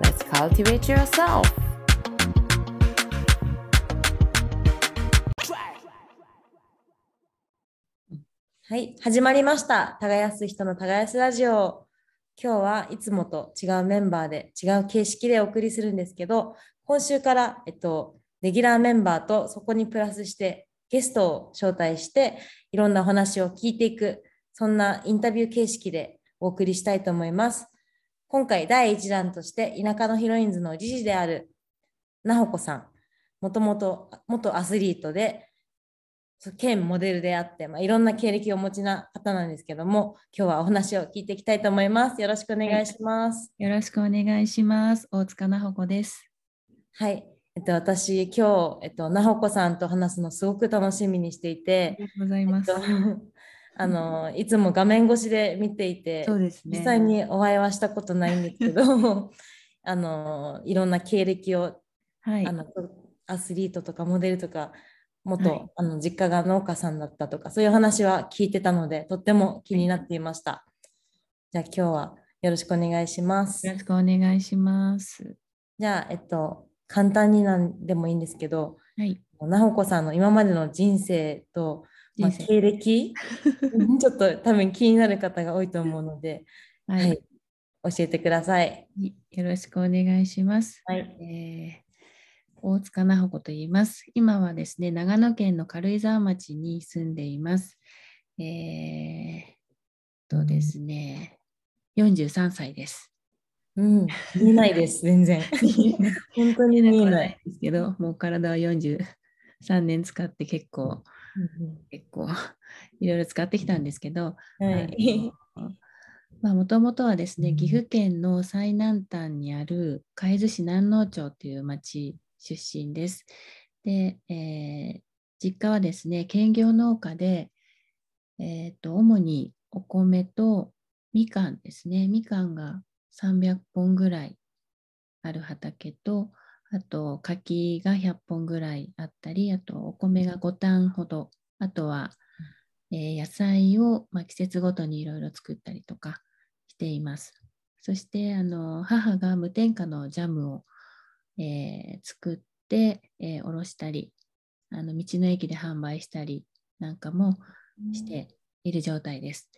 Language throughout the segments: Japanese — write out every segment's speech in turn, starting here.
let's cultivate yourself はい、始まりました。耕す人の耕すラジオ。今日はいつもと違うメンバーで違う形式でお送りするんですけど、今週から、えっと、レギュラーメンバーとそこにプラスしてゲストを招待していろんなお話を聞いていく、そんなインタビュー形式でお送りしたいと思います。今回第1弾として田舎のヒロインズの理事であるなほこさん、もともと元アスリートで兼モデルであって、まあ、いろんな経歴をお持ちな方なんですけども、今日はお話を聞いていきたいと思います。よろしくお願いします。よろしくお願いします。大塚なほこです。はい。えっと、私、今日、えっと、なほこさんと話すのすごく楽しみにしていあて、りがとうございます。えっとあの、いつも画面越しで見ていて、ね。実際にお会いはしたことないんですけど、あの、いろんな経歴を、はいあ。の、アスリートとかモデルとか、元、はいあの実家が農家さんだったとか、そういう話は聞いてたので、とっても気になっていました。じゃあ今日はよろしくお願いしますよ。ろしくお願いします。じゃあ、えっと、簡単になんでもいいんですけど、はい。なほこさんの今までの人生と、まあ、経歴、ちょっと多分気になる方が多いと思うので、ははいい、教えてください。よろしくお願いします。はい。えー大塚なほこと言います。今はですね、長野県の軽井沢町に住んでいます。えー、とですね、43歳です。うん、見えないです、全然。本当に見えない。ですけど、もう体は43年使って結構、結構いろいろ使ってきたんですけど、はい。もともとはですね、うん岐阜県の最南端にある海津市南農町という町出身です。で、えー実家はですね、兼業農家で、えーと主にお米とみかんですね、みかんが300本ぐらいある畑と、あと柿が100本ぐらいあったり、あとお米が5単ほど、あとは、えー野菜を、まあ、季節ごとにいろいろ作ったりとかしています。そしてあの母が無添加のジャムを、えー作って、えーおろしたりあの道の駅で販売したりなんかもしている状態です。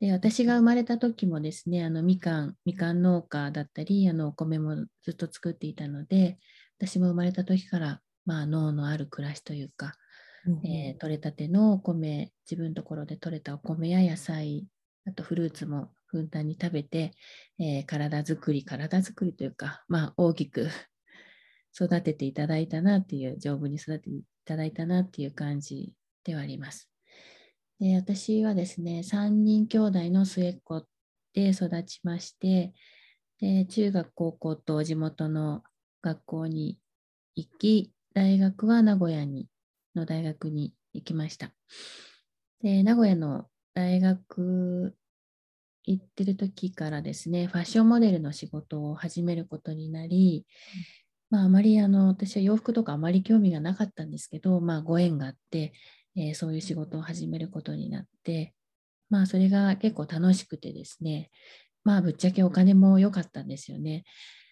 で私が生まれた時もですねあのみかんみかん農家だったりあのお米もずっと作っていたので私も生まれた時から、まあ、農のある暮らしというかえー取れたてのお米、自分のところで取れたお米や野菜、あとフルーツもふんだんに食べて、えー体づくり、体づくりというか、まあ大きく 育てていただいたなっていう、丈夫に育てていただいたなっていう感じではあります。で私はですね、3人兄弟の末っ子で育ちまして、で中学、高校と地元の学校に行き、大学は名古屋にの大学に行きました。で、名古屋の大学行ってる時からですね、ファッションモデルの仕事を始めることになり、まあ、あまりあの私は洋服とかあまり興味がなかったんですけど、まあ、ご縁があって、えーそういう仕事を始めることになって、まあ、それが結構楽しくてですね、まあ、ぶっちゃけお金も良かったんですよね。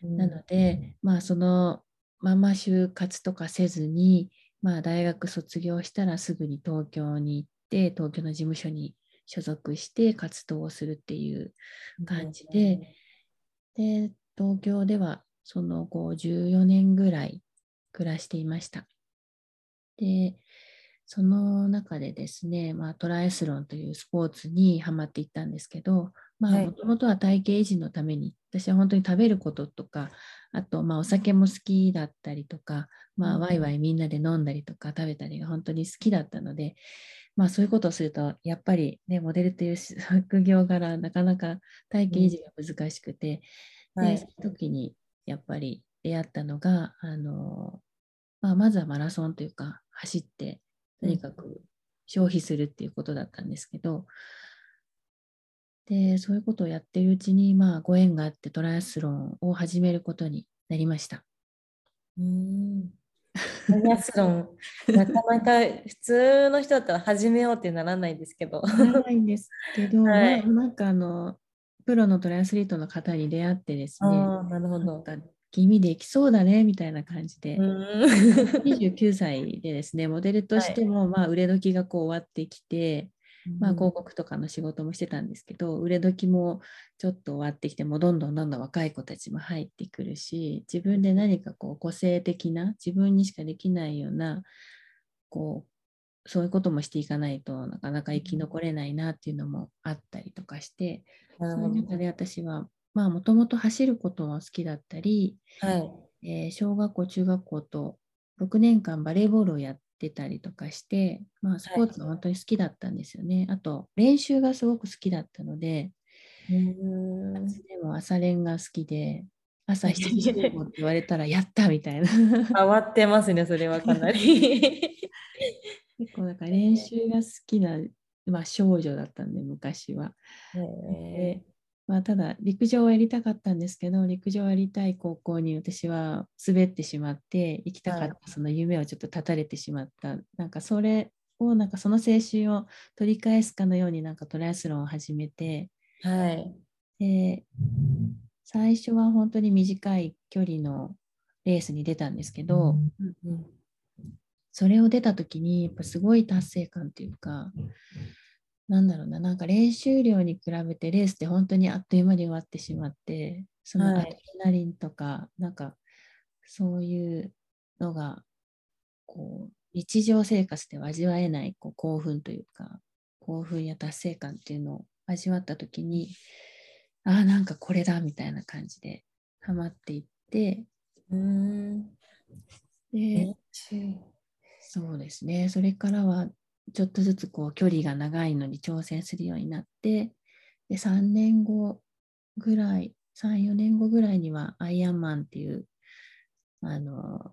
なので、まあ、そのまま就活とかせずに、まあ、大学卒業したらすぐに東京に行って、東京の事務所に所属して活動をするっていう感じで、で、東京ではその後14年ぐらい暮らしていました。で、その中でですね、まあ、トライアスロンというスポーツにハマっていったんですけど、まあ、はい。もともとは体型維持のために、私は本当に食べることとか、あと、まあ、お酒も好きだったりとか、まあ、うんワイワイみんなで飲んだりとか食べたりが本当に好きだったので、まあ、そういうことをすると、やっぱりね、モデルという職業柄、なかなか体型維持が難しくて、はい。で、その時に、やっぱり出会ったのが、あのまあ、まずはマラソンというか、走って、とにかく消費するっていうことだったんですけど、で、そういうことをやってるうちに、まあ、ご縁があってトライアスロンを始めることになりました。うん。トライアスロン、なかなか普通の人だったら始めようってならないですけど。ないんですけど、はいまあ、なんかあの、プロのトライアスリートの方に出会ってですね、なるほど。君できそうだねみたいな感じで、うん。29歳でですね、モデルとしても、まあ、売れ時がこう終わってきて、まあ、広告とかの仕事もしてたんですけど、売れ時もちょっと終わってきて、もうどんどんどんどん若い子たちも入ってくるし、自分で何かこう個性的な、自分にしかできないような、こう、そういうこともしていかないとなかなか生き残れないなっていうのもあったりとかして、なるほど。そういう中で私は、まあもともと走ることも好きだったり、はい。えー小学校、中学校と6年間バレーボールをやってたりとかして、まあ、スポーツが本当に好きだったんですよね。あと、練習がすごく好きだったので、うん。夏でも朝練が好きで、朝7時集合って言われたら やったみたいな。変わってますね、それはかなり。結構なんか練習が好きな、まあ、少女だったんで、昔は。へでまあ、ただ陸上をやりたかったんですけど陸上をやりたい高校に私は滑ってしまって行きたかはいったその夢をちょっと絶たれてしまった、なんかそれをなんかその青春を取り返すかのようになんかトライアスロンを始めてーはい。で最初は本当に短い距離のレースに出たんですけど、うんそれを出た時にやっぱすごい達成感というか、なんだろうな、なんか練習量に比べてレースって本当にあっという間に終わってしまって、そのはいアドレナリンとか、なんかそういうのが、こう、日常生活では味わえないこう興奮というか、興奮や達成感っていうのを味わった時に、ああ、なんかこれだみたいな感じでハマっていって、うん。で、そうですね。それからは、ちょっとずつこう距離が長いのに挑戦するようになって、で、3年後ぐらい、3、4年後ぐらいにはアイアンマンっていう、あの、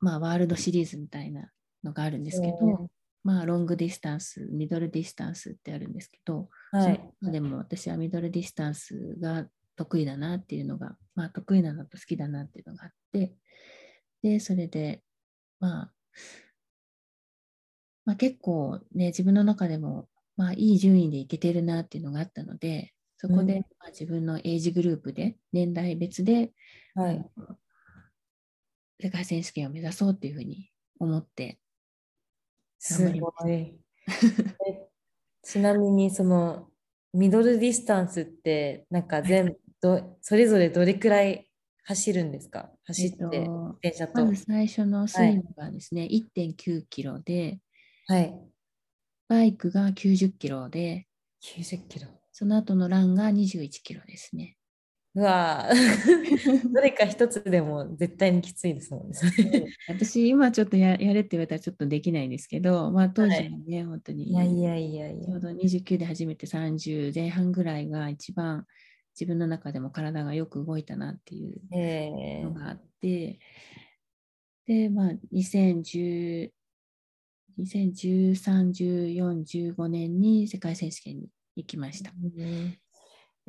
まあ、ワールドシリーズみたいなのがあるんですけど、うんまあ、ロングディスタンス、ミドルディスタンスってあるんですけど、はい。でも私はミドルディスタンスが得意だなっていうのが、まあ得意なのと好きだなっていうのがあって、で、それで、まあ、まあ結構ね、自分の中でも、まあいい順位でいけてるなっていうのがあったので、そこで、うんまあ、自分のエイジグループで、年代別で、はい。世界選手権を目指そうっていうふうに思って、すごい。えちなみに、その、ミドルディスタンスって、なんか全部ど、それぞれどれくらい走るんですか？走って、えっと電車と。まず最初のスイムがですね、1.9キロで、はい。バイクが90キロで、90キロ。その後のランが21キロですね。うわぁ どれか一つでも絶対にきついですもんね。私、今ちょっとややれって言われたらちょっとできないんですけど、まあ当時はね、本当にいやいやいやいや。ちょうど29で初めて30前半ぐらいが一番自分の中でも体がよく動いたなっていうえのがあって、で、まあ2010 2013、14、15年に世界選手権に行きました。うん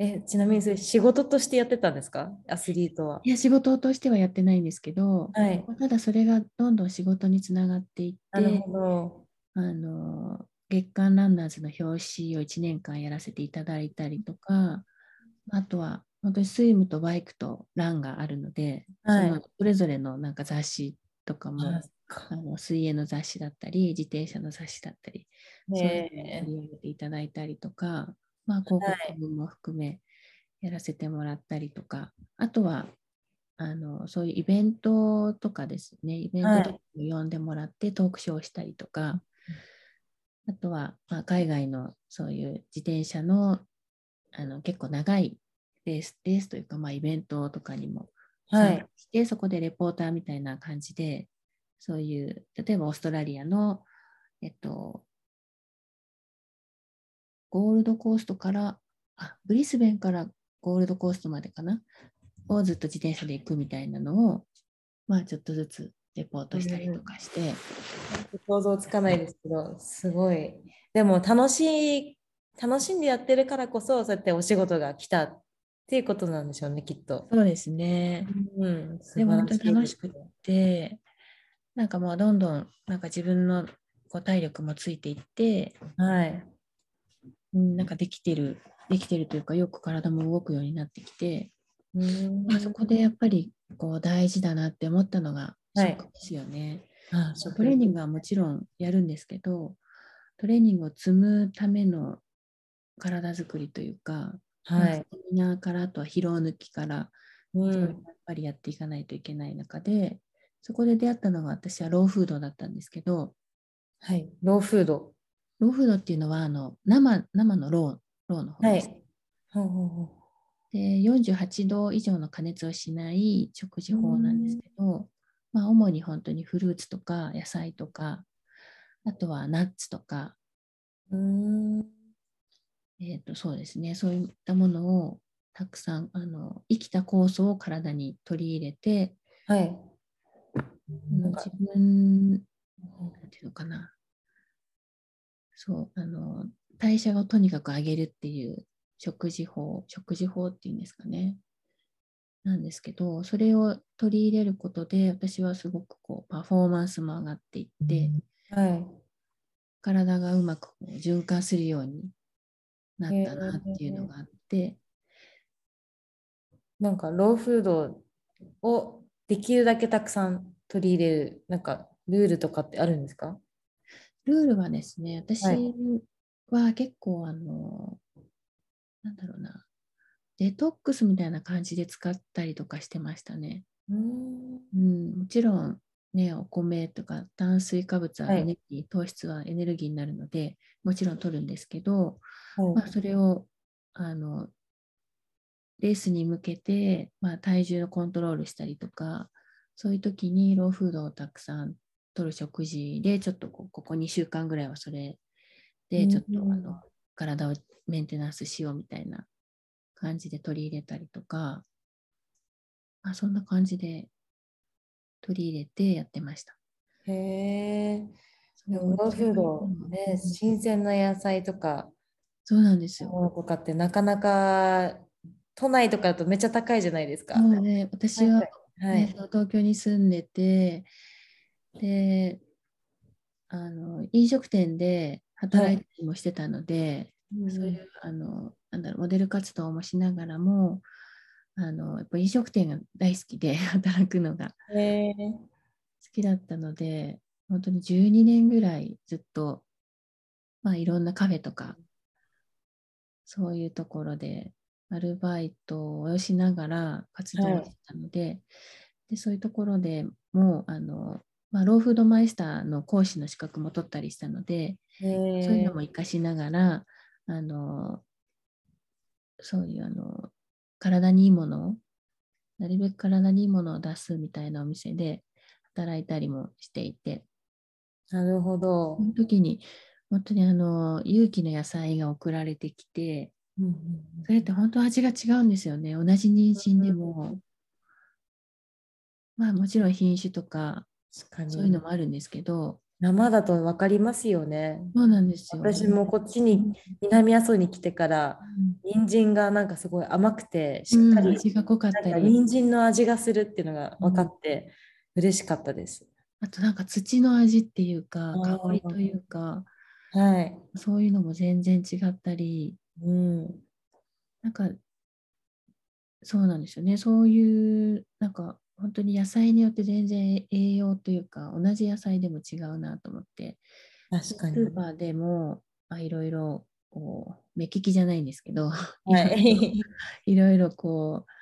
えちなみにそれ仕事としてやってたんですか？アスリートは。いや、仕事としてはやってないんですけど、はい。ただそれがどんどん仕事につながっていってなるほ、ど。あの月刊ランナーズの表紙を1年間やらせていただいたりとか、あとは本当にスイムとバイクとランがあるので、はいそのそれぞれのなんか雑誌とかも、ああの水泳の雑誌だったり、自転車の雑誌だったり、そういうのをね取り上げていただいたりとか、まあ、広告も含めやらせてもらったりとか、あとはあのそういうイベントとかですね、イベントとかも呼んでもらってトークショーをしたりとか、あとは、まあ、海外のそういう自転車のあの結構長いレースレースというか、まあ、イベントとかにもはい。して、そこでレポーターみたいな感じで、そういう、例えばオーストラリアの、えっと、ゴールドコーストから、あ、ブリスベンからゴールドコーストまでかな？をずっと自転車で行くみたいなのを、まあ、ちょっとずつレポートしたりとかして、想像つかないですけど、すごい。でも楽しい、楽しんでやってるからこそ、そうやってお仕事が来たっていうことなんでしょうね、きっと。そうですね。うん、でも本当に楽しく素晴らいで、なんかもうどんどんなんか自分のこう体力もついていって、はい。うん、なんかできてる、できてるというか、よく体も動くようになってきて、うんまあ、そこでやっぱりこう大事だなって思ったのがはい食ですよね。あトレーニングはもちろんやるんですけど、トレーニングを積むための体づくりというか、まあはいス。タミナからあとは疲労抜きから、うんやっぱりやっていかないといけない中で、そこで出会ったのが私はローフードだったんですけど、はい。ローフード。ローフードっていうのはあの生生のローローの方はです。い。ほうほうほうで48度以上の加熱をしない食事法なんですけど、まあ、主に本当にフルーツとか野菜とか、あとはナッツとか、うーん。えー、とそうですね、そういったものをたくさんあの生きた酵素を体に取り入れて、はい。あの自分、なんていうのかな、そう、あの代謝をとにかく上げるっていう食事法、食事法っていうんですかね。なんですけど、それを取り入れることで、私はすごくこうパフォーマンスも上がっていって、はい。体がうまくこう循環するようになったなっていうのがあって、なんかローフードをできるだけたくさん取り入れる、なんかルールとかってあるんですか？ルールはですね、私はいは結構あの、なんだろうな、デトックスみたいな感じで使ったりとかしてましたね。うーん。うん、もちろんね、お米とか炭水化物ははいエネルギー、糖質はエネルギーになるので、もちろん取るんですけど、はいまあ、それをあのレースに向けて、まあ、体重のコントロールしたりとか、そういう時にローフードをたくさん取る食事で、ちょっとこうここ2週間ぐらいはそれで、ちょっとうんあの体をメンテナンスしようみたいな感じで取り入れたりとか、まあ、そんな感じで取り入れてやってました。へえ。でもローフード、ね、新鮮な野菜とか、そうなんですよ。とかってなかなか都内とかだとめっちゃ高いじゃないですか。ね、私は、はい。東京に住んでて、で、あの飲食店で働いたりもしてたので、そういうあのなんだろうモデル活動もしながらも、あのやっぱ飲食店が大好きで 働くのが。好きだったので、本当に12年ぐらいずっと、まあ、いろんなカフェとか、そういうところでアルバイトをしながら活動してたので、でそういうところでもうあの、まあ、ローフードマイスターの講師の資格も取ったりしたので。そういうのも活かしながら、あのそういうあの体にいいものを、なるべく体にいいものを出すみたいなお店で働いたりもしていて、なるほどそ。の時に本当にあの有機の野菜が送られてきて、それって本当味が違うんですよね。同じ人参でも、まあもちろん品種とかそういうのもあるんですけど、生だと分かりますよね。そうなんですよ。私もこっちに南阿蘇に来てから人参がなんかすごい甘くてしうんっかり味が濃かったり、人参の味がするっていうのが分かって嬉しかったです。あとなんか土の味っていうか、香りというか、はい。そういうのも全然違ったり、うん。なんか、そうなんですよね。そういう、なんか、本当に野菜によって全然栄養というか、同じ野菜でも違うなと思って、ス確かに。ーパーでも、まあ、いろいろ、こう、目利きじゃないんですけど、はい。いろいろこう、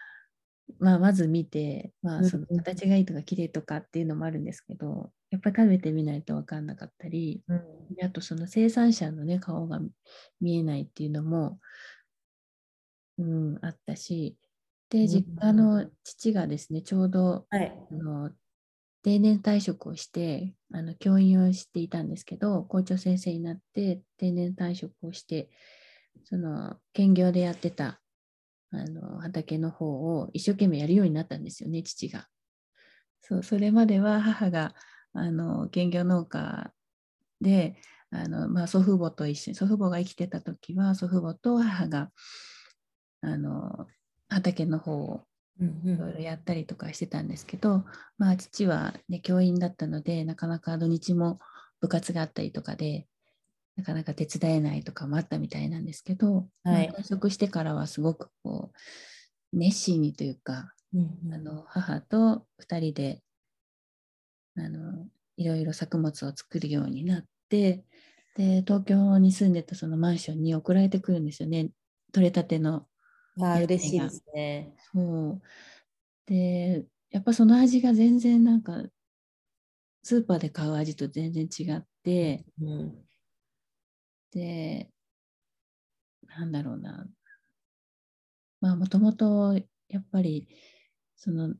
まあ、まず見て、まあ、その形がいいとか綺麗とかっていうのもあるんですけど、やっぱり食べてみないと分かんなかったり、うん。であとその生産者のね、顔が見えないっていうのも、うん、あったし、で、うん。実家の父がですね、ちょうどはい。あの定年退職をして、あの教員をしていたんですけど、校長先生になって定年退職をして、その兼業でやってたあの畑の方を一生懸命やるようになったんですよね、父が。そうそれまでは母があの兼業農家であの、まあ、祖父母と一緒に祖父母が生きてた時は祖父母と母があの畑の方をうんいろいろやったりとかしてたんですけど、まあ、父は、ね、教員だったのでなかなか土日も部活があったりとかでなかなか手伝えないとかもあったみたいなんですけど、はい。まあ転職してからはすごくこう熱心にというかうんあの母と2人であのいろいろ作物を作るようになってで東京に住んでたそのマンションに送られてくるんですよね。取れたての。ああ、嬉しいですね。そう。でやっぱその味が全然なんかスーパーで買う味と全然違ってうんでなんだろうなまあもともとやっぱりその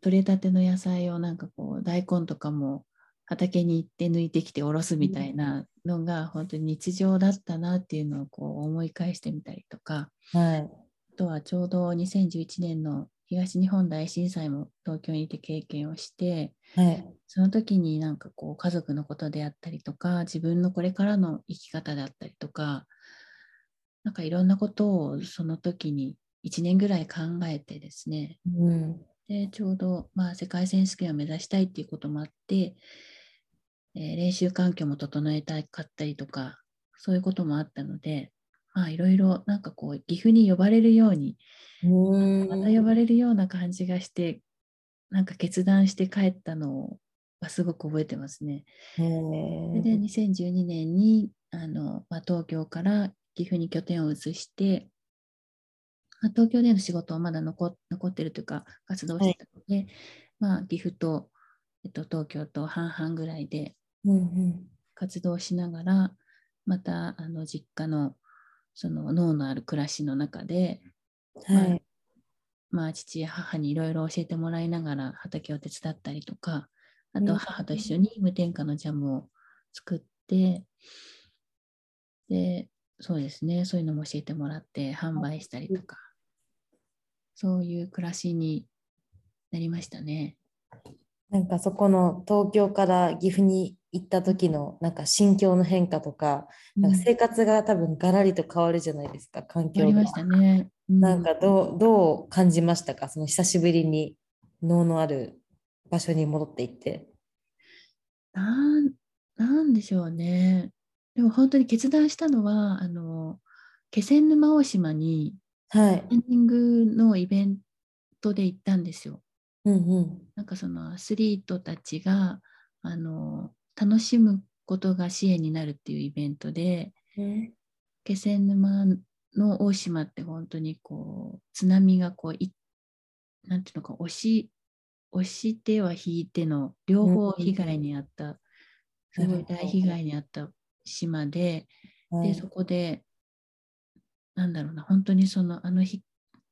取れたての野菜をなんかこう大根とかも畑に行って抜いてきておろすみたいなのが本当に日常だったなっていうのをこう思い返してみたりとかはい。あとはちょうど2011年の東日本大震災も東京にいて経験をしてはい。その時になんかこう家族のことであったりとか自分のこれからの生き方であったりとかなんかいろんなことをその時に1年ぐらい考えてですねうん。でちょうど、まあ、世界選手権を目指したいっていうこともあって、えー練習環境も整えたかったりとかそういうこともあったのでまあいろいろなんかこう岐阜に呼ばれるようにうん。また呼ばれるような感じがしてなんか決断して帰ったのはすごく覚えてますね。へそれでー2012年にあの、まあ、東京から岐阜に拠点を移して、まあ、東京での仕事はまだ残残ってるというか活動してたので、まあ、岐阜と、えっと、東京と半々ぐらいでうんうん。活動しながらまたあの実家のその脳のある暮らしの中で、はい。まあ、父や母にいろいろ教えてもらいながら畑を手伝ったりとかあとうん母と一緒に無添加のジャムを作ってでそうですねそういうのも教えてもらって販売したりとかそういう暮らしになりましたね。なんかそこの東京から岐阜に行った時のなんか心境の変化とか、なんか生活が多分ガラリと変わるじゃないですか、環境が。したね。うなんかどうどう感じましたか？その久しぶりに能のある場所に戻っていって。なんなんでしょうね。でも本当に決断したのは、あの気仙沼大島にはい。ランニングのイベントで行ったんですよ。うんうん。なんかそのアスリートたちがあの楽しむことが支援になるっていうイベントで、気仙沼の大島って本当にこう津波がこういなんていうのか押し押しては引いての両方被害に遭った、すごい大被害に遭った島で、はい。でそこでなんだろうな本当にそのあの日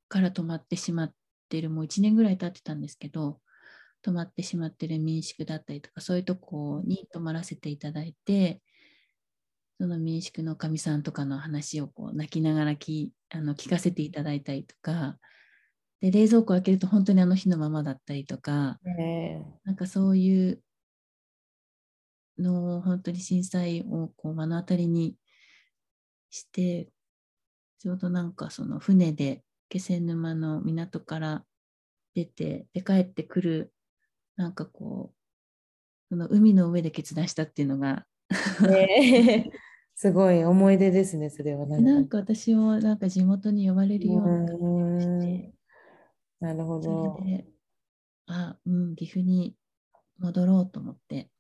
から止まってしまってるもう1年ぐらい経ってたんですけど止まってしまってる民宿だったりとかそういうとこに泊まらせていただいてその民宿のかみさんとかの話をこう泣きながらきあの聞かせていただいたりとかで冷蔵庫開けると本当にあの日のままだったりとかえ。なんかそういうのを本当に震災をこう目の当たりにしてちょうどなんかその船で気仙沼の港から出てで帰ってくるなんかこうその海の上で決断したっていうのがーえー すごい思い出ですね、それはなんか。なんか私もなんか地元に呼ばれるような感じがしてなるほそど。あうん岐阜に戻ろうと思って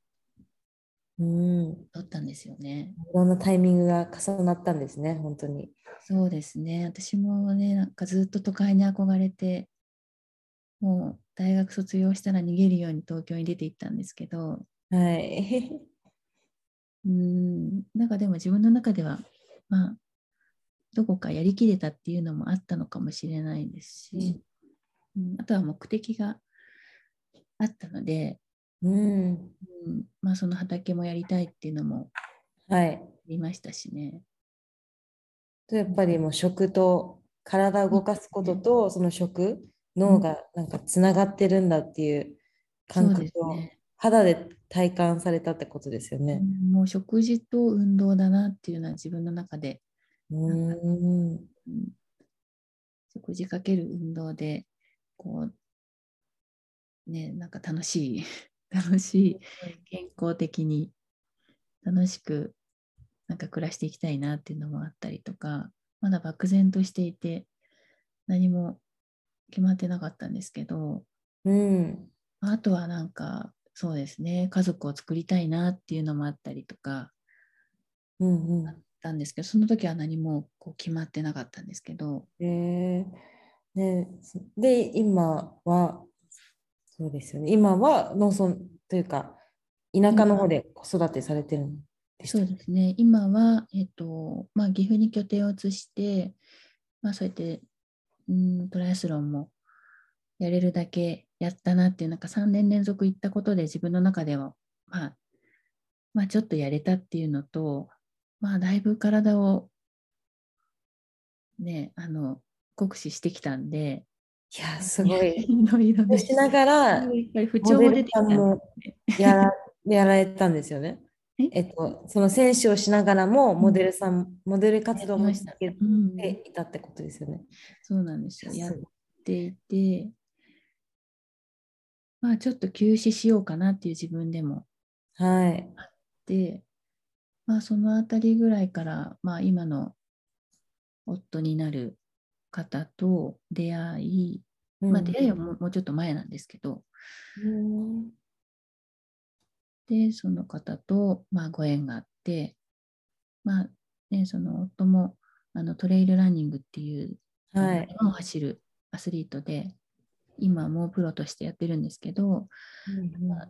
うん。い撮ったんですよね。ろんなタイミングが重なったんですね、本当に。そうですね。私もね、なんかずっと都会に憧れて、もう大学卒業したら逃げるように東京に出て行ったんですけど、はい。うーん、なんかでも自分の中では、まあ、どこかやりきれたっていうのもあったのかもしれないですし、うん、あとは目的があったので、うん。うん、まあその畑もやりたいっていうのもはい。ありましたしね。とやっぱりもう食と体を動かすこととその食脳がなんかつながってるんだっていう感覚を。肌で体感されたってことですようね。んもう食事と運動だなっていうのは自分の中で、うーん。うん食事かける運動で、こう、ね、なんか楽しい、楽しい、健康的に楽しくなんか暮らしていきたいなっていうのもあったりとか、まだ漠然としていて、何も決まってなかったんですけど、うん。あとはなんか、そうですね、家族を作りたいなっていうのもあったりとか、うんうあったんですけど、その時は何もこう決まってなかったんですけど、ん。え。ーね、そで、今は、そうですよね。今は農村というか、田舎の方で子育てされてるんでしたそうですね、今は、えっとまあ、岐阜に拠点を移して、まあ、そうやってうんトライアスロンもやれるだけやったなっていう、なんか3年連続行ったことで自分の中では、まあ、まあ、ちょっとやれたっていうのと、まあ、だいぶ体をね、あの酷使してきたんで、いや、すごい。いろいろねしながら不調も出てきたね。やらやられたんですよね。え？えっと、その選手をしながらもモデルさん、モデル活動もしていたってことですよね。そうなんですよ。やっていて、まあちょっと休止しようかなっていう自分でもはい。で、まあそのあたりぐらいから、まあ今の夫になる方と出会い、まあ出会いはもうもうちょっと前なんですけど、うんで、その方と、まあ、ご縁があって、まあ、ね、その夫もあのトレイルランニングっていう、はい。山を走るアスリートで、今はもうプロとしてやってるんですけど、まあ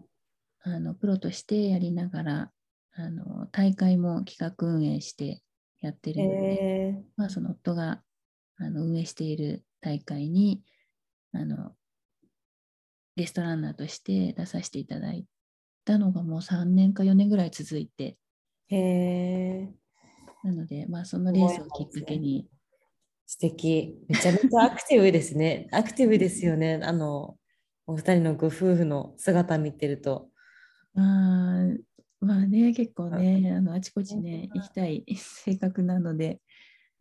あのプロとしてやりながらあの大会も企画運営してやってるので、えまあ、その夫があの運営している大会にあのゲストランナーとして出させていただいたのがもう3年か4年ぐらい続いて。ー、えー、なので、まあ、そのレースをきっかけに。素敵。めちゃめちゃアクティブですね。アクティブですよね。あの、お二人のご夫婦の姿見てると。まあまあね結構ねあのあちこちね行きたい。性格なので。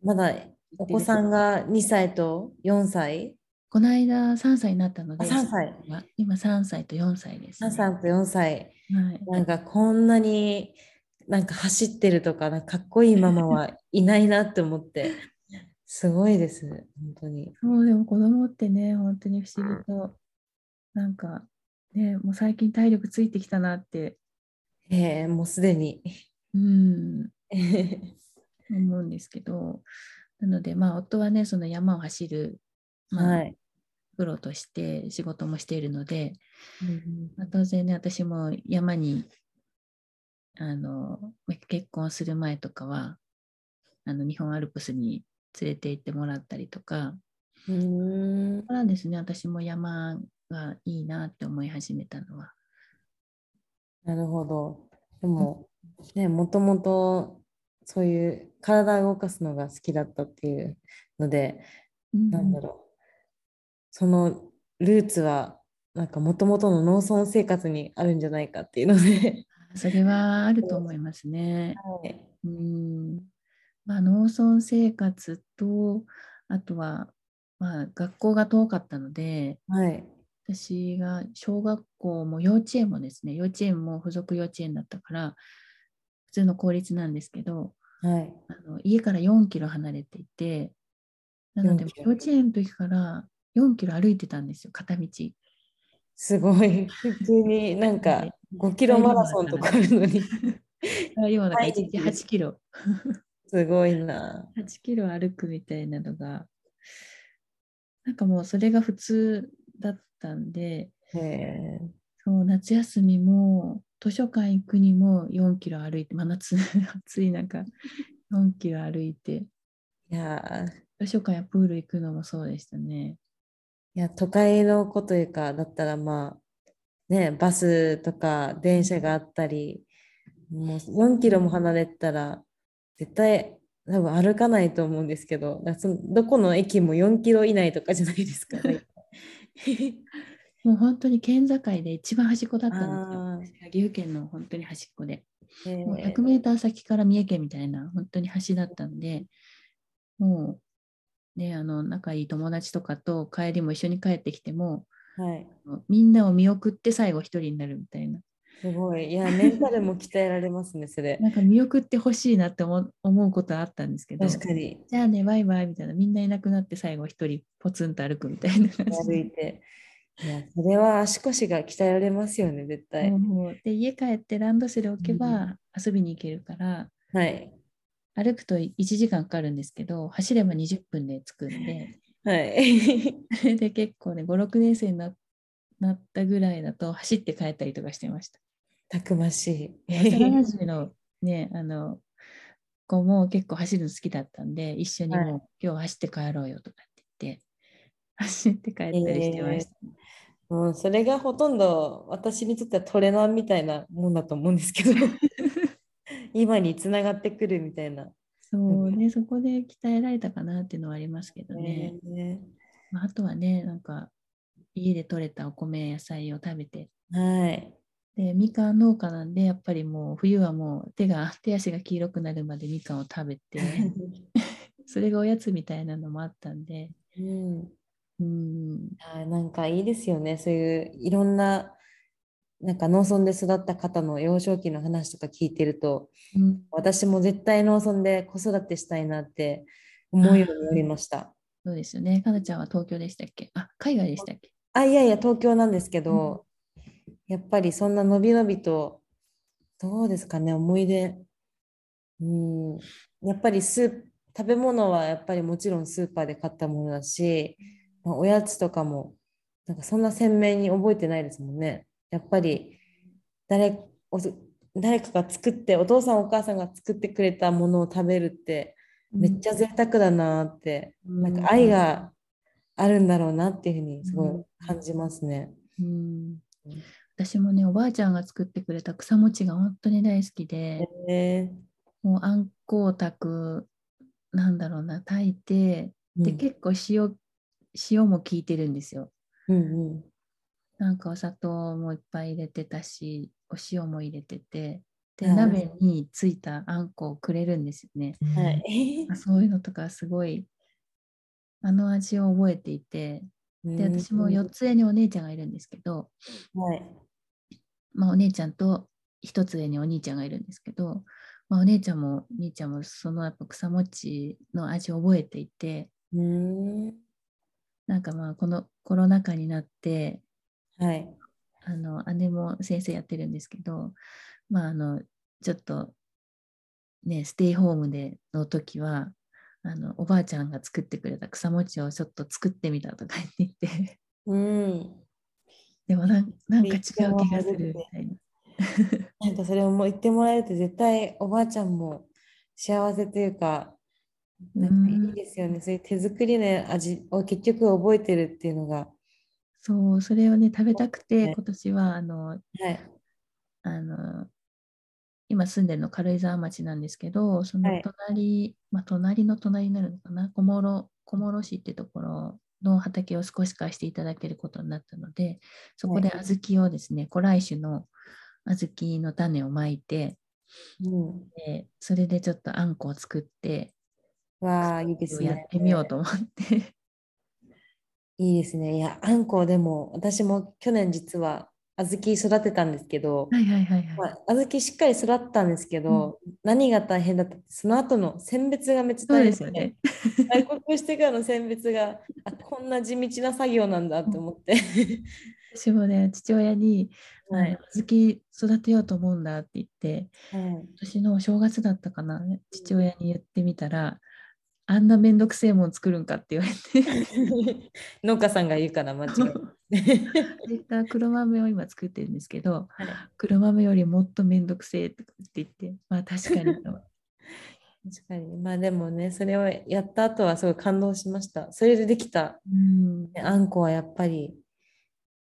まだお子さんが2歳と4歳？この間3歳になったのであ3歳今3歳と4歳です、3ね。歳と4歳。はいなんかこんなになんか走ってるとか、なんかかっこいいママはいないなって思って、すごいです、本当に。そうでも子供ってね、本当に不思議と、なんかね、もう最近体力ついてきたなって、えー、もうすでに。うん、思うんですけど、なので、まあ、夫はね、その山を走る、まあはい。プロとして仕事もしているので、うんまあ、当然ね、私も山にあの結婚する前とかは、あの日本アルプスに連れて行ってもらったりとか、うんからですね、私も山がいいなって思い始めたのは。なるほど。でも、ね、もともとそういう体を動かすのが好きだったっていうので、なんだろう。そのルーツは、なんかもともとの農村生活にあるんじゃないかっていうので、それはあると思いますね。はいうんまあ、農村生活と、あとは、まあ、学校が遠かったので、はい。私が小学校も幼稚園もですね、幼稚園も付属幼稚園だったから、普通の公立なんですけど、はい。あの家から4キロ離れていて、なので4キロ幼稚園の時から4キロ歩いてたんですよ、片道。すごい。普通に なんか5キロマラソンとかあるのに、今だから1毎日日8キロ。すごいな。8キロ歩くみたいなのが、なんかもうそれが普通だったんで。そう夏休みも図書館行くにも4キロ歩いて、真夏、暑い中、4キロ歩いて、いやー、図書館やプール行くのもそうでしたね。いや、都会の子というか、だったらまあ、ね、バスとか電車があったり、もう4キロも離れてたら、絶対多分歩かないと思うんですけど、そのどこの駅も4キロ以内とかじゃないですか。大体もう本当に県境で一番端っこだったんですよ。岐阜県の本当に端っこで。えもう100メーター先から三重県みたいな本当に橋だったんで、もうね、あの仲いい友達とかと帰りも一緒に帰ってきても、はい、みんなを見送って最後一人になるみたいな。すごい。いや、メンタルも鍛えられますね、それ。なんか見送ってほしいなって思う思うことはあったんですけど、確かに。じゃあね、バイバイみたいな、みんないなくなって最後一人ポツンと歩くみたいな感じで。歩いて。いや、それは足腰が鍛えられますよね、絶対。で家帰ってランドセル置けば遊びに行けるから、はい。歩くと1時間かかるんですけど、走れば20分で着くんで、はい。そ れで結構ね、5、6年生にななったぐらいだと走って帰ったりとかしてました。たくましい。幼なじみのね、あの、子も結構走るの好きだったんで、一緒にもう、はい今日走って帰ろうよとかって言って、走って帰ったりしてました。もうそれがほとんど私にとってはトレーナーみたいなもんだと思うんですけど、今につながってくるみたいな。そうね、そこで鍛えられたかなっていうのはありますけどね。ねまあ、あとはね、なんか、家で採れたお米、野菜を食べて、はい。で、みかん農家なんで、やっぱりもう冬はもう手が、手足が黄色くなるまでみかんを食べて、それがおやつみたいなのもあったんで、うん、うん、あーなんかいいですよね。そういういろんな、なんか農村で育った方の幼少期の話とか聞いてると、うん私も絶対農村で子育てしたいなって思うようになりました。そうですよね。かなちゃんは東京でしたっけ？あ、海外でしたっけ？あ、いやいや、東京なんですけど、やっぱりそんなのびのびと、どうですかね、思い出。うん、やっぱりスー食べ物はやっぱりもちろんスーパーで買ったものだし、まあ、おやつとかも、なんかそんな鮮明に覚えてないですもんね。やっぱり誰お誰かが作って、お父さんお母さんが作ってくれたものを食べるって、めっちゃ贅沢だなって、うん。なんか愛があるんだろうなっていうふうにすごい感じますね。うん。私もね、おばあちゃんが作ってくれた草餅が本当に大好きで、えもうあんこを炊く、なんだろうな、炊いて、で、うん。結構塩、塩も効いてるんですよ。うんなんかお砂糖もいっぱい入れてたし、お塩も入れてて、で、はい鍋についたあんこをくれるんですよね。うん。はい。あそういうのとかすごい、あの味を覚えていて、で、私も4つ上にお姉ちゃんがいるんですけど、はい。まあ、お姉ちゃんと1つ上にお兄ちゃんがいるんですけど、まあ、お姉ちゃんもお兄ちゃんもそのやっぱ草餅の味を覚えていて、うん。なんかまあこのコロナ禍になって、はい。あの姉も先生やってるんですけど、まああのちょっとね、ステイホームでの時は、あのおばあちゃんが作ってくれた草餅をちょっと作ってみたとか言っていて、うん。でもなんなんか違う気がするみたいな。なんかそれをもう言ってもらえると絶対おばあちゃんも幸せというか、なんかいいですよね。そういう手作りの味を結局覚えてるっていうのが。そう、それをね、食べたくて、ね今年はあのはい。あの今住んでるの軽井沢町なんですけど、そのはい隣、まあ、隣の隣になるのかな、小諸小諸市ってところの畑を少し貸していただけることになったので、そこでは小豆をですね、古来種の小豆の種をまいて、うん。でそれでちょっとあんこを作って、わあ、いいですね。やってみようと思って。いいですね。いや、あんこでも私も去年実は小豆育てたんですけど、はいはいはいはい。まあ、小豆しっかり育ったんですけど、何が大変だったその後の選別がめっちゃ大変ですよね。外国してからの選別があこんな地道な作業なんだって思って。私もね、父親に、はい小豆育てようと思うんだって言って、はい今年のお正月だったかな、父親に言ってみたら、あんなめんどくせえもん作るんかって言われて、農家さんが言うから間違いな黒豆を今作ってるんですけど、はい黒豆よりもっとめんどくせえって言って、まあ確かにと。確かに。まあでもね、それをやった後はすごい感動しました。それでできたうんねあんこはやっぱり、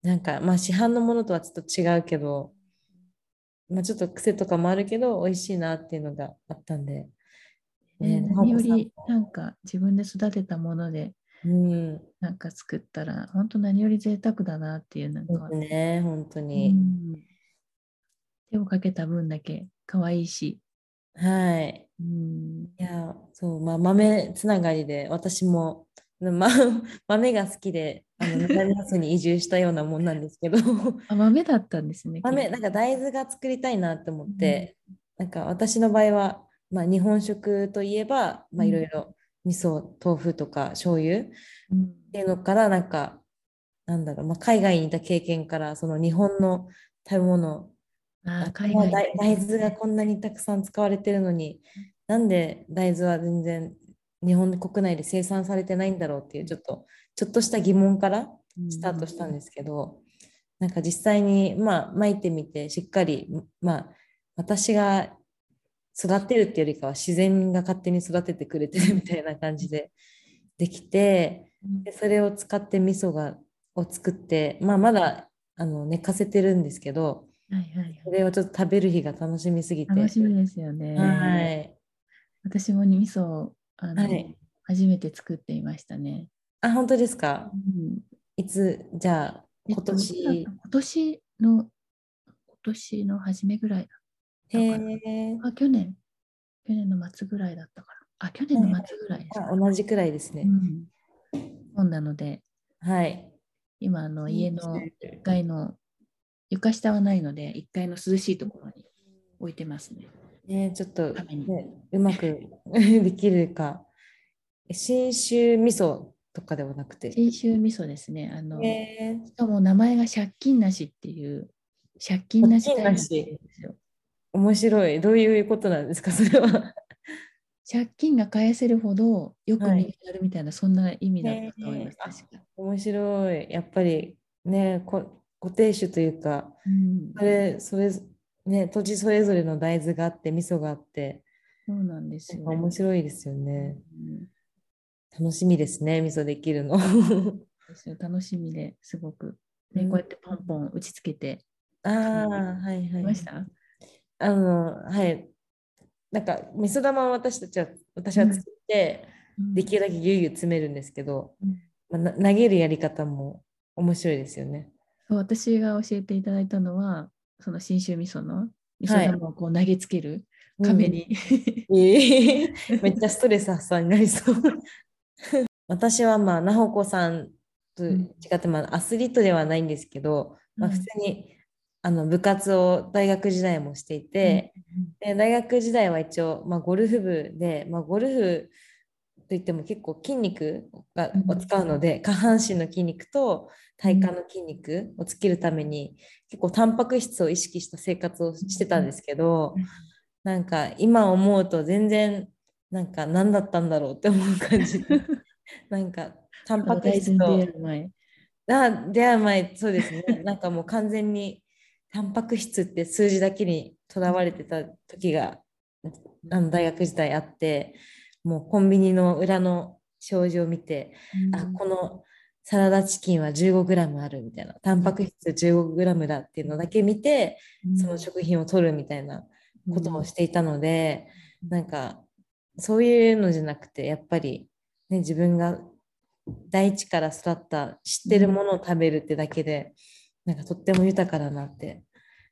なんかまあ市販のものとはちょっと違うけど、まあちょっと癖とかもあるけど、美味しいなっていうのがあったんで。ね何よりなんか自分で育てたものでうん。なんか作ったら本当何より贅沢だなっていうなんか、ね、本当うに。ん手をかけた分だけ可愛いし、はい。うん、いや、そう、まあ、豆つながりで、私も、ま、豆が好きで、あの南阿蘇に移住したようなもんなんですけど、あ豆だったんですね。豆、なんか大豆が作りたいなって思って、なんか私の場合は、まあ、日本食といえば、まあ、うん。いろいろ味噌、豆腐とか醤油っうん。ていうのから、なんか、なんだろう、まあ、海外にいた経験から、その日本の食べ物、あ海外。大大豆がこんなにたくさん使われてるのに、なんで大豆は全然日本国内で生産されてないんだろうっていうちょっとちょっとした疑問からスタートしたんですけど、なんか実際にまあ巻いてみてしっかりまあ私が育てるっていうよりかは自然が勝手に育ててくれてるみたいな感じでできてうんでそれを使って味噌がを作ってまあまだあの寝かせてるんですけどはいはいそれをちょっと食べる日が楽しみすぎて。楽しみですよね。はい。私も味噌をあの、はい初めて作っていましたね。あ、本当ですか？うんいつ、じゃあ、えっと今年？今年の今年の初めぐらいだへえ。あ、去年、去年の末ぐらいだったから。あ、去年の末ぐらいですかあ同じくらいですね。うん。本なので、はい。今、あの家の1階の床下はないので、1階の涼しいところに置いてますね。ね、ちょっと、うまく できるか。信州味噌とかではなくて？信州味噌ですね。あの、しかも名前が借金なしっていう、借金なしなんですよ。面白い。どういうことなんですか、それは。借金が返せるほどよくはい見つかるみたいな、そんな意味だったと思います。面白い。やっぱり、ね、こ固定種というか、うんそれ、それ、ね、土地それぞれの大豆があって、味噌があって、そうなんですよ。なんか面白いですよね。うん楽しみですね、味噌できるの。楽しみですごく、ねうんこうやってポンポン打ちつけてああ、はいはい。きました？あの、はい。なんか、味噌玉を私たちは、私は作って、できるだけぎゅうぎゅう詰めるんですけど、うんまあ、な投げるやり方も面白いですよね。そう私が教えていただいたのは、その信州味噌の味はい噌玉をこう投げつける亀に。ええめっちゃストレス発散になりそう。私はまあ、なほこさんと違って、まあ、アスリートではないんですけど、まあ、うん普通にあの部活を大学時代もしていて、で大学時代は一応、まあ、ゴルフ部で、まあ、ゴルフといっても結構筋肉がうんを使うので、下半身の筋肉と体幹の筋肉をつけるために結構タンパク質を意識した生活をしてたんですけど、うんなんか今思うと全然なんか何だったんだろうって思う感じ。で なんかタンパク質と会う前。あ出会う前そうですね。なんかもう完全にタンパク質って数字だけにとらわれてた時があの大学時代あってもうコンビニの裏の表示を見て、あこのサラダチキンは 15g あるみたいなタンパク質 15g だっていうのだけ見て、その食品を取るみたいなことをしていたので、なんかそういうのじゃなくてやっぱり、ね、自分が大地から育った知ってるものを食べるってだけで、なんかとっても豊かだなって。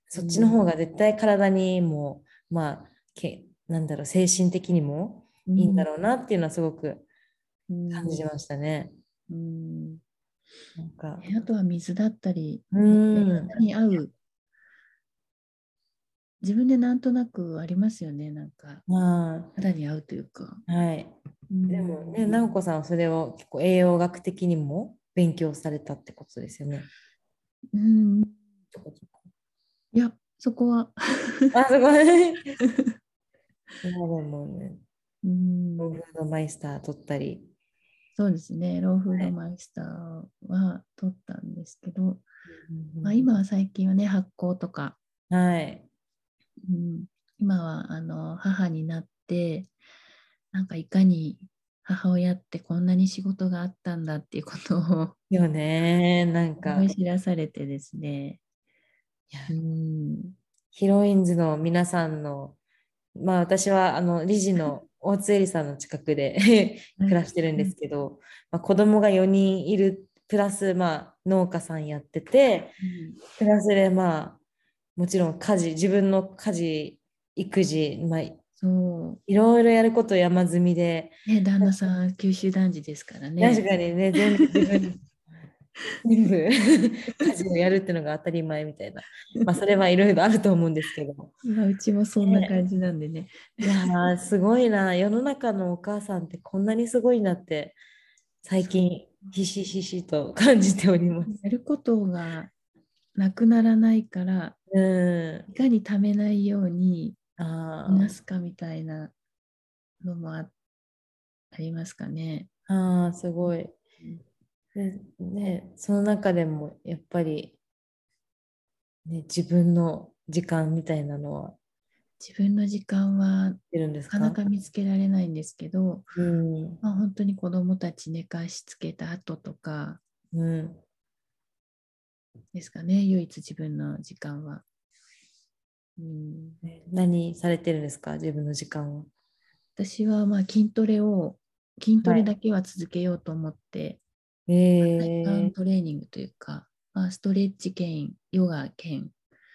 そっちの方が絶対体にも、まあけなんだろう精神的にもいいんだろうなっていうのはすごくうん。感じましたね。うん。なんか。あとは水だったり、うん。体に合う。自分でなんとなくありますよね、なんか。ま肌に合うというか。あはい。うん。でもね直子さんはそれを結構栄養学的にも勉強されたってことですよね。うん、ちょこちょこいや、そこは。あすごい。いやでもね。うん。ローフードマイスター取ったり。そうですね、ローフードマイスターは取ったんですけど、まあ、今は最近はね、発酵とか、はい。うん、今はあの母になって、なんかいかに母親ってこんなに仕事があったんだっていうことをよね。なんか。思い知らされてですね、うん、ヒロインズの皆さんの、まあ私はあの理事の大津絵里さんの近くで 暮らしてるんですけど、まあ、子供が4人いるプラス、まあ、農家さんやっててプラスでまあもちろん家事自分の家事育児、まあ、そいろいろやること山積みでう。ね、旦那さん、九州男児ですからね。確かにね全部自分 全部家事をやるっていうのが当たり前みたいなまあそれはいろいろあると思うんですけどまあうちもそんな感じなんでね。いやーすごいな世の中のお母さんってこんなにすごいなって最近ひしひしと感じております。やることがなくならないから、うんいかにためないようにあいなすかみたいなのもあありますかね。ーあーすごい。でねその中でもやっぱり、ね、自分の時間みたいなのは自分の時間はなかなか見つけられないんですけど、うんまあ、本当に子どもたち寝かしつけた後とかうんですかね、唯一自分の時間は。うん、ね何されてるんですか？自分の時間は。私はまあ筋トレを筋トはいレだけは続けようと思って、え体幹ー、トレーニングというか、まあ、ストレッチ兼ヨガ兼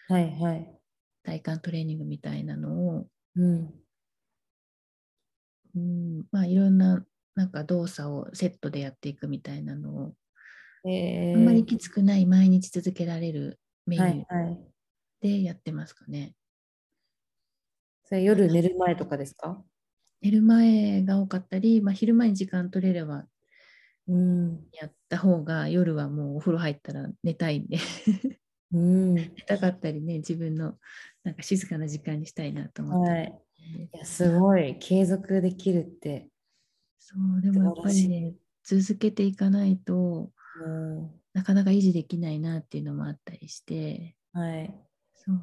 はいはい。体幹トレーニングみたいなのを、うんうん、まあいろんななんか動作をセットでやっていくみたいなのを、えー、あんまりきつくない毎日続けられるメニューはいはい。でやってますかね。それ夜寝る前とかですか？寝る前が多かったり、まあ、昼間に時間取れればうん。やった方が夜はもうお風呂入ったら寝たいんでうん。寝たかったりね自分のなんか静かな時間にしたいなと思って、はい。いや、すごい。継続できるって。そうでもやっぱりね続けていかないとうん。なかなか維持できないなっていうのもあったりしてはい。そう。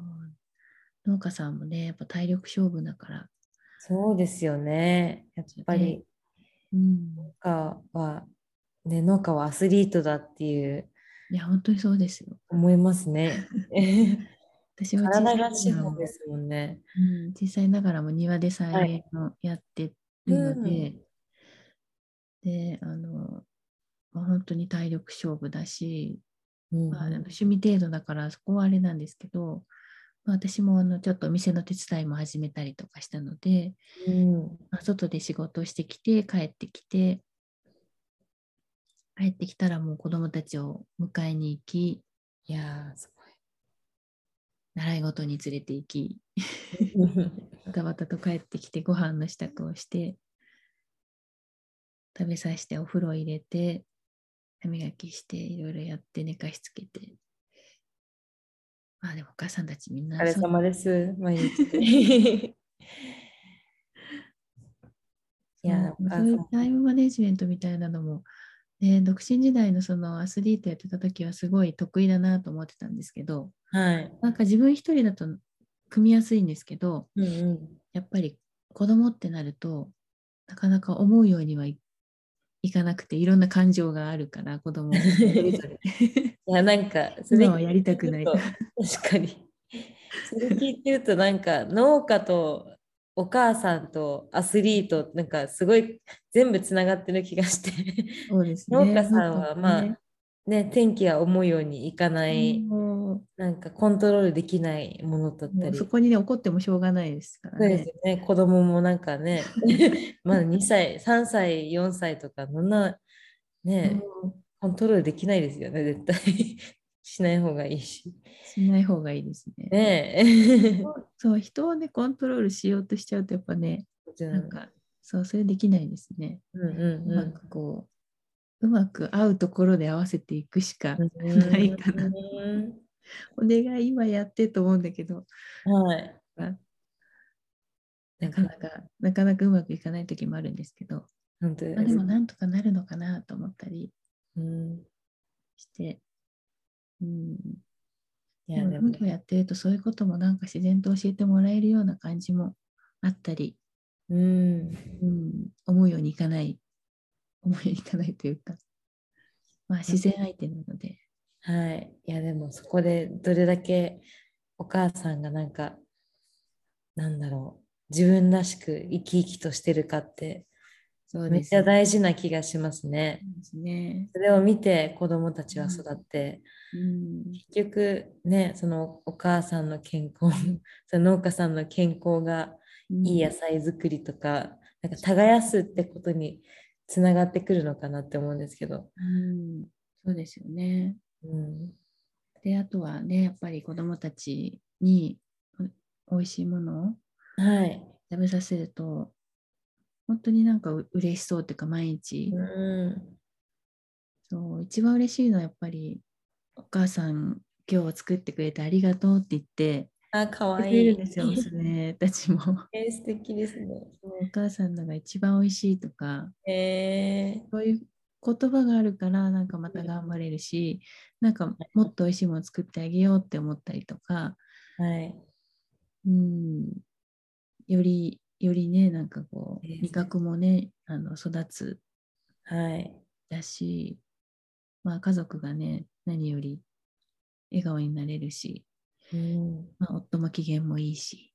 農家さんもねやっぱ体力勝負だから、そうですよね。やっぱりうん、農家は、ね、農家はアスリートだっていういや本当にそうですよ。思いますね。私は。体がですもんね。うん、小さいながらも庭で菜園をやってるので、であの、まあ、本当に体力勝負だし、うんまあ、趣味程度だからそこはあれなんですけど、まあ、私もあのちょっとお店の手伝いも始めたりとかしたので、うんまあ、外で仕事をしてきて帰ってきて帰ってきたらもう子どもたちを迎えに行きいやー、す習い事に連れて行きごい。バタバタと帰ってきてご飯の支度をして食べさせてお風呂入れて歯磨きしていろいろやって寝かしつけてまあでもお母さんたちみんおなそう疲れ様です。毎日。いやそういうタイムマネジメントみたいなのも、ね、独身時代のそのアスリートやってた時はすごい得意だなと思ってたんですけどはい。なんか自分一人だと組みやすいんですけどうんうん。やっぱり子供ってなるとなかなか思うようにはい、いかなくていろんな感情があるから子供それぞれ いや、なんか、そ今はやりたくない確かに。それ聞いてると、なんか、農家とお母さんとアスリート、なんか、すごい全部つながってる気がして。そうですね。農家さんは、まねあ、ね、天気は思うようにいかない、もなんかコントロールできないものだったり。そこにね怒ってもしょうがないですからそうですね。よね。子供もなんかね、まだ2歳、3歳、4歳とか、そんな、ね、もうコントロールできないですよね、絶対。しない方がいいし。しない方がいいですね。ねえ。そう人をねコントロールしようとしちゃうとやっぱねなんかそうそれできないですね。うんうんうまくこううまく合うところで合わせていくしかうん。ないかな。うんお願い今やってと思うんだけどはい。なかなかなかなかうまくいかない時もあるんですけど、本当まあ、でもなんとかなるのかなと思ったりうん。して。うんいや、でもやってるとそういうこともなんか自然と教えてもらえるような感じもあったり、うん。うん、思うようにいかない、思うようにいかないというか、まあ自然相手なので、はい。いや、でも、そこでどれだけお母さんがなんか、なんだろう、自分らしく生き生きとしてるかってめっちゃそうですね。大事な気がしますね。そうですね。それを見て子供たちは育って、うん。結局ねそのお母さんの健康 その農家さんの健康がいい野菜作りとか、なんか耕すってことにつながってくるのかなって思うんですけど。うん。そうですよね。うん、で、あとはね、やっぱり子どもたちにお美味しいものをはい。食べさせると、本当になんかう嬉しそうっていうか、毎日、うん。そう、一番嬉しいのはやっぱり、お母さん、今日作ってくれてありがとうって言って、あ、かわくいい。れるんですよ、娘たちも。えー素敵ですね。お母さんのが一番美味しいとか、えー、そういう言葉があるから、なんかまた頑張れるし、なんかもっと美味しいもの作ってあげようって思ったりとか、はい。うん、より、よりね、なんかこう、味覚もね、あの育つはい。だし、まあ家族がね、何より笑顔になれるし、うん、まあ、夫も機嫌もいいし、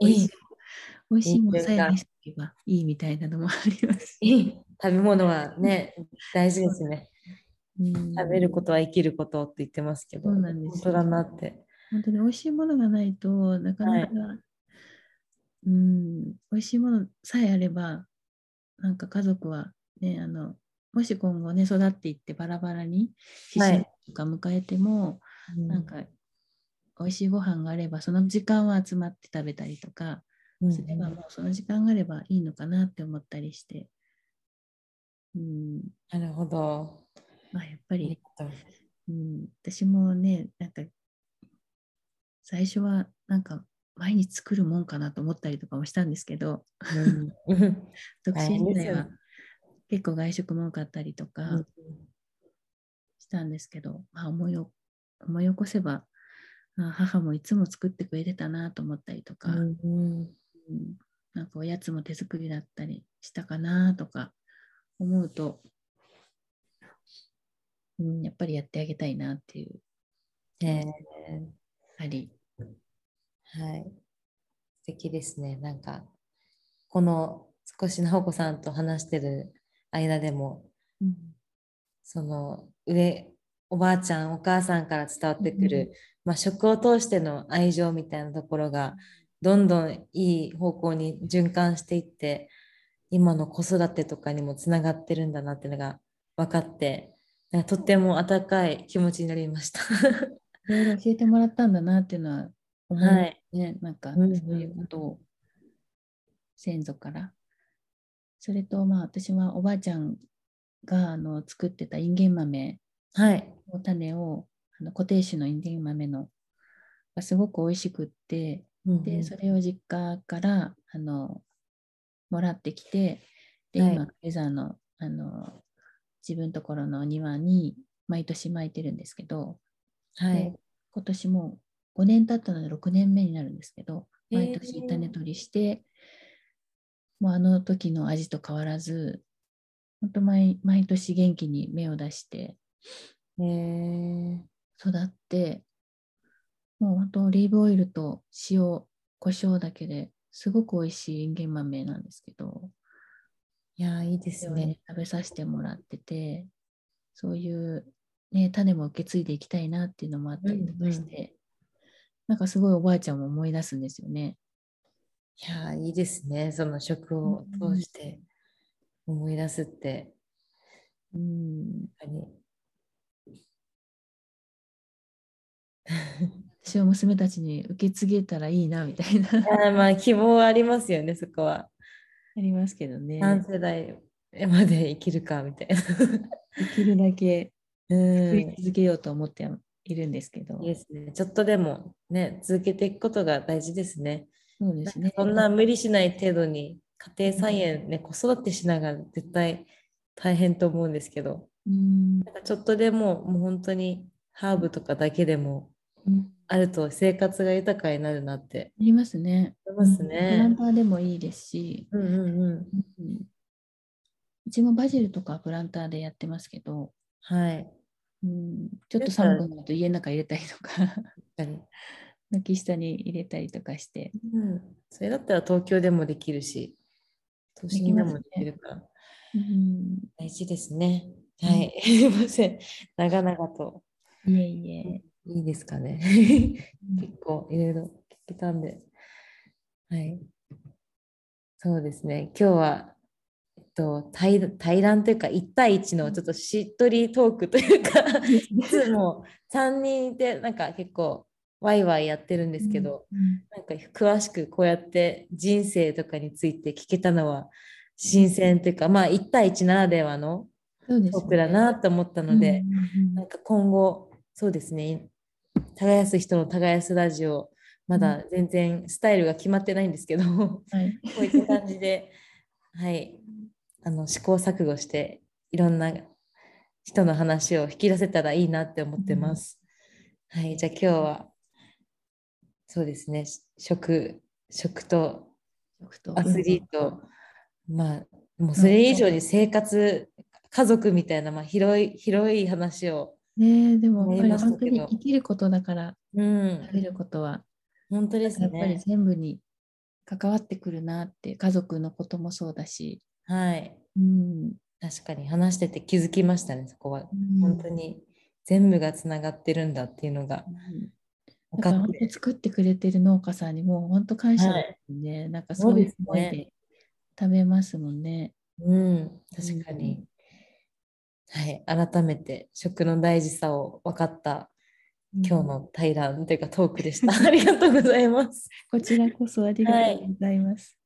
いい。美味しい。しいものさえいいですか愛しておけばいいみたいなのもあります。いい。食べ物はね、大事ですね。うん。食べることは生きることって言ってますけど、そうなんですよ。本当だなって。本当に美味しいものがないとなかなか、うん美味しいものさえあればなんか家族はねあのもし今後ね育っていってバラバラにはい。思春期とか迎えても、なんか美味しいご飯があればその時間は集まって食べたりとかうんすればもうその時間があればいいのかなって思ったりして、うん。なるほど。まあ、やっぱりう。うん、私もね、なんか、最初はなんか、毎日作るもんかなと思ったりとかもしたんですけど、うん。独身時代は結構外食も多かったりとかうんしたんですけど、まあ思いを思い起こせば、あ母もいつも作ってくれてたなと思ったりとか、うんうんなんかおやつも手作りだったりしたかなとか思うと、うん、やっぱりやってあげたいなっていう、えあり。ーはい。素敵ですね。なんか、この少し直子さんと話してる間でも、うんその上、おばあちゃん、お母さんから伝わってくうる、まあ、食を通しての愛情みたいなところが、どんどんいい方向に循環していって、今の子育てとかにもつながってるんだなっていうのが分かって、とっても温かい気持ちになりました。いろいろ教えてもらったんだなっていうのは思うはいね。なんか、うんうんそういうことを先祖から。それと、まあ、私はおばあちゃんがあの作ってたインゲン豆はい。の種を、あの固定種のインゲン豆のがすごく美味しくって、で、うんうんそれを実家からあのもらってきて、で、はい今、レザーのあの自分のところのお庭に毎年巻いてるんですけど、ではい。今年も5年経ったので6年目になるんですけど、毎年種取りして、もうあの時の味と変わらず、本当毎毎年元気に芽を出してえー、育って、もう本当オリーブオイルと塩、胡椒だけですごく美味しいインゲン豆なんですけど、いやー、いいでそれをねすね。食べさせてもらってて、そういう、ね、種も受け継いでいきたいなっていうのもあったりとかして、なんかすごいおばあちゃんも思い出すんですよね。いやー、いいですね。その食を通して思い出すって。うん、確か 私は娘たちに受け継げたらいいなみたいないやーまあ希望はありますよね、そこは。ありますけどね。何世代まで生きるかみたいな。できるだけうん、作りい続けようと思っているんですけど。いですね。ちょっとでもね、続けていくことが大事ですね。そうですね。そんな無理しない程度に家庭菜園、ね、子育てしながら絶対大変と思うんですけど、うんなんかちょっとでももう本当にハーブとかだけでもうんあると生活が豊かになるなってありますね。思いますプランね。ターでもいいですし、うんうんうん。うんうちもバジルとかプランターでやってますけど、はい。うん、ちょっと寒くなると家の中入れたりとか。軒下に入れたりとかして、うん、それだったら東京でもできるし、都心でもできるから、うん、大事ですね。はい。すいません。長々と。いえいえ。いいですかね。うん結構いろいろ聞けたんで。はい。そうですね。今日は、えっと、対対談というか、1対1のちょっとしっとりトークというか、いつも3人でなんか結構ワイワイやってるんですけど、うんなんか詳しくこうやって人生とかについて聞けたのは新鮮というか、まあ1対1ならではのトークだなと思ったので、うんうんなんか今後、そうですね、耕す人の耕すラジオ、まだ全然スタイルが決まってないんですけど、こはい、ういった感じで、はい、あの試行錯誤して、いろんな人の話を引き出せたらいいなって思ってます。はい、じゃあ今日は、そうですね、食、食と食と。アスリート、まあ、もうそれ以上に生活、家族みたいな、まあ、広い、広い話を、ねえでもやっぱり思いました本当に生きることだからうん食、べることは本当ですやっぱりね。全部に関わってくるなって家族のこともそうだし、はい。うん、確かに話してて気づきましたね、そこは。うん本当に全部がつながってるんだっていうのがうん分だかって。当作ってくれてる農家さんにも本当感謝はいですね。なんかそそうういう思いで食べますもんね。うん、確かに。はい。改めて食の大事さを分かった今日の対談というかトークでした。ありがとうございます。こちらこそありがとうございます。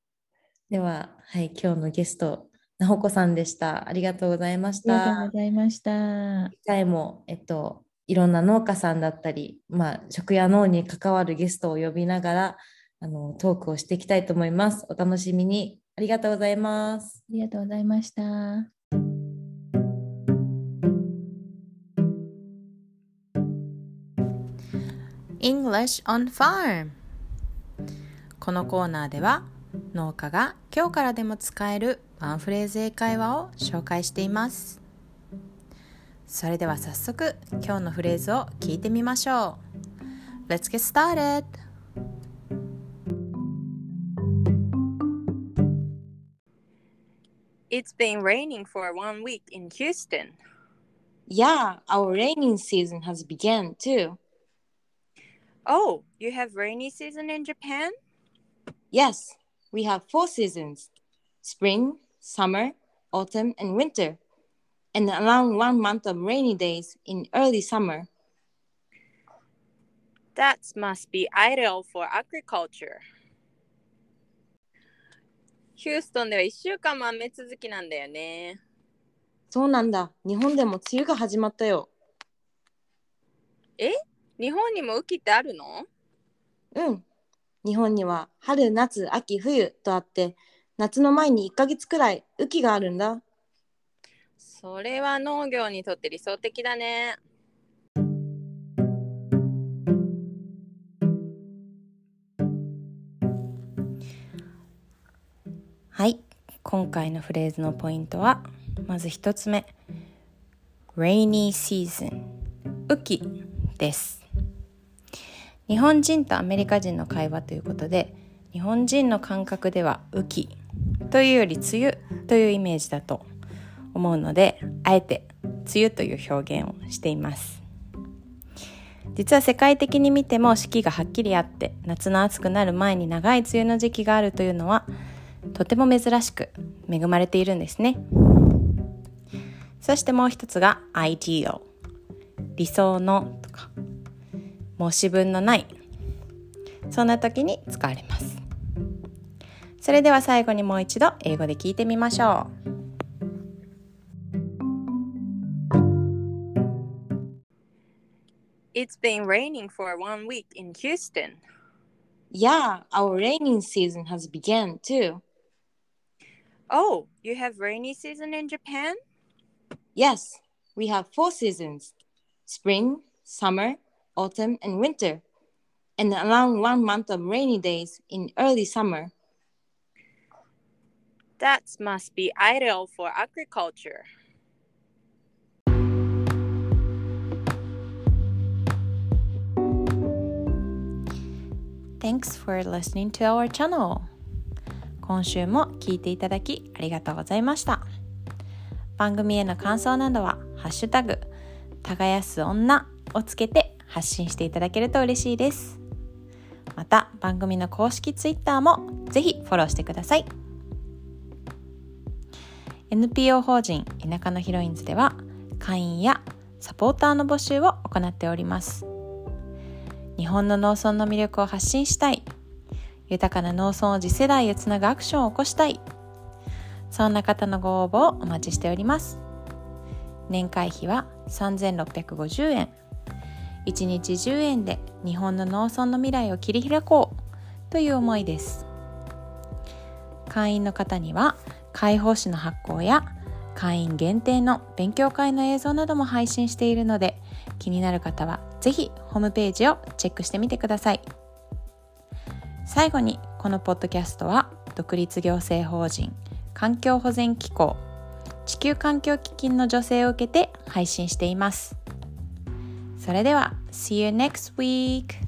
では、はい、今日のゲスト、なほこさんでした。ありがとうございましありがとうたご。ざいました。次回も、えっと、いろんな農家さんだったり、まあ、食や農に関わるゲストを呼びながらあのトークをしていきたいと思います。お楽しみに。ありがとうございます。ありがとうございました。English on Farm このコーナーでは農家が今日からでも使えるワンフレーズ英会話を紹介していますそれでは早速今日のフレーズを聞いてみましょう Let's get started! It's been raining for one week in Houston. Yeah, our raining season has begun too. Oh, you have rainy season in Japan? Yes, we have four seasons spring, summer, autumn, and winter, and around one month of rainy days in early summer. That must be ideal for agriculture. ヒューストンでは1週間も雨続きなんだよね。そうなんだ。日本でも梅雨が始まったよ。 日本にも雨季ってあるの？うん。日本には春、夏、秋、冬とあって、夏の前に1ヶ月くらい雨季があるんだ。それは農業にとって理想的だね。はい今回のフレーズのポイントはまず一つ目 Rainy season 雨季です日本人とアメリカ人の会話ということで日本人の感覚では雨季というより梅雨というイメージだと思うのであえて梅雨という表現をしています。実は世界的に見ても四季がはっきりあって夏の暑くなる前に長い梅雨の時期があるというのはとても珍しく恵まれているんですね。そしてもう一つが ideal 理想のとか。申し分のないそんな時に使われますそれでは最後にもう一度英語で聞いてみましょう It's been raining for one week in Houston. Yeah, our raining season has begun too. Oh, you have rainy season in Japan? Yes, we have four seasons spring, summer, autumn, and winter, and around one month of rainy days in early summer. That must be ideal for agriculture. Thanks for listening to our channel. 今週も聞いていただきありがとうございました。番組への感想などは、ハッシュタグ、耕す女をつけて発信していただけると嬉しいです。また、番組の公式 Twitter もぜひフォローしてください。NPO 法人田舎のヒロインズでは、会員やサポーターの募集を行っております。日本の農村の魅力を発信したい。豊かな農村を次世代へつなぐアクションを起こしたい。そんな方のご応募をお待ちしております。年会費は3650円。1日10円で日本の農村の未来を切り開こうという思いです。会員の方には解放誌の発行や会員限定の勉強会の映像なども配信しているので気になる方はぜひホームページをチェックしてみてください最後にこのポッドキャストは独立行政法人環境保全機構地球環境基金の助成を受けて配信していますそれでは See you next week!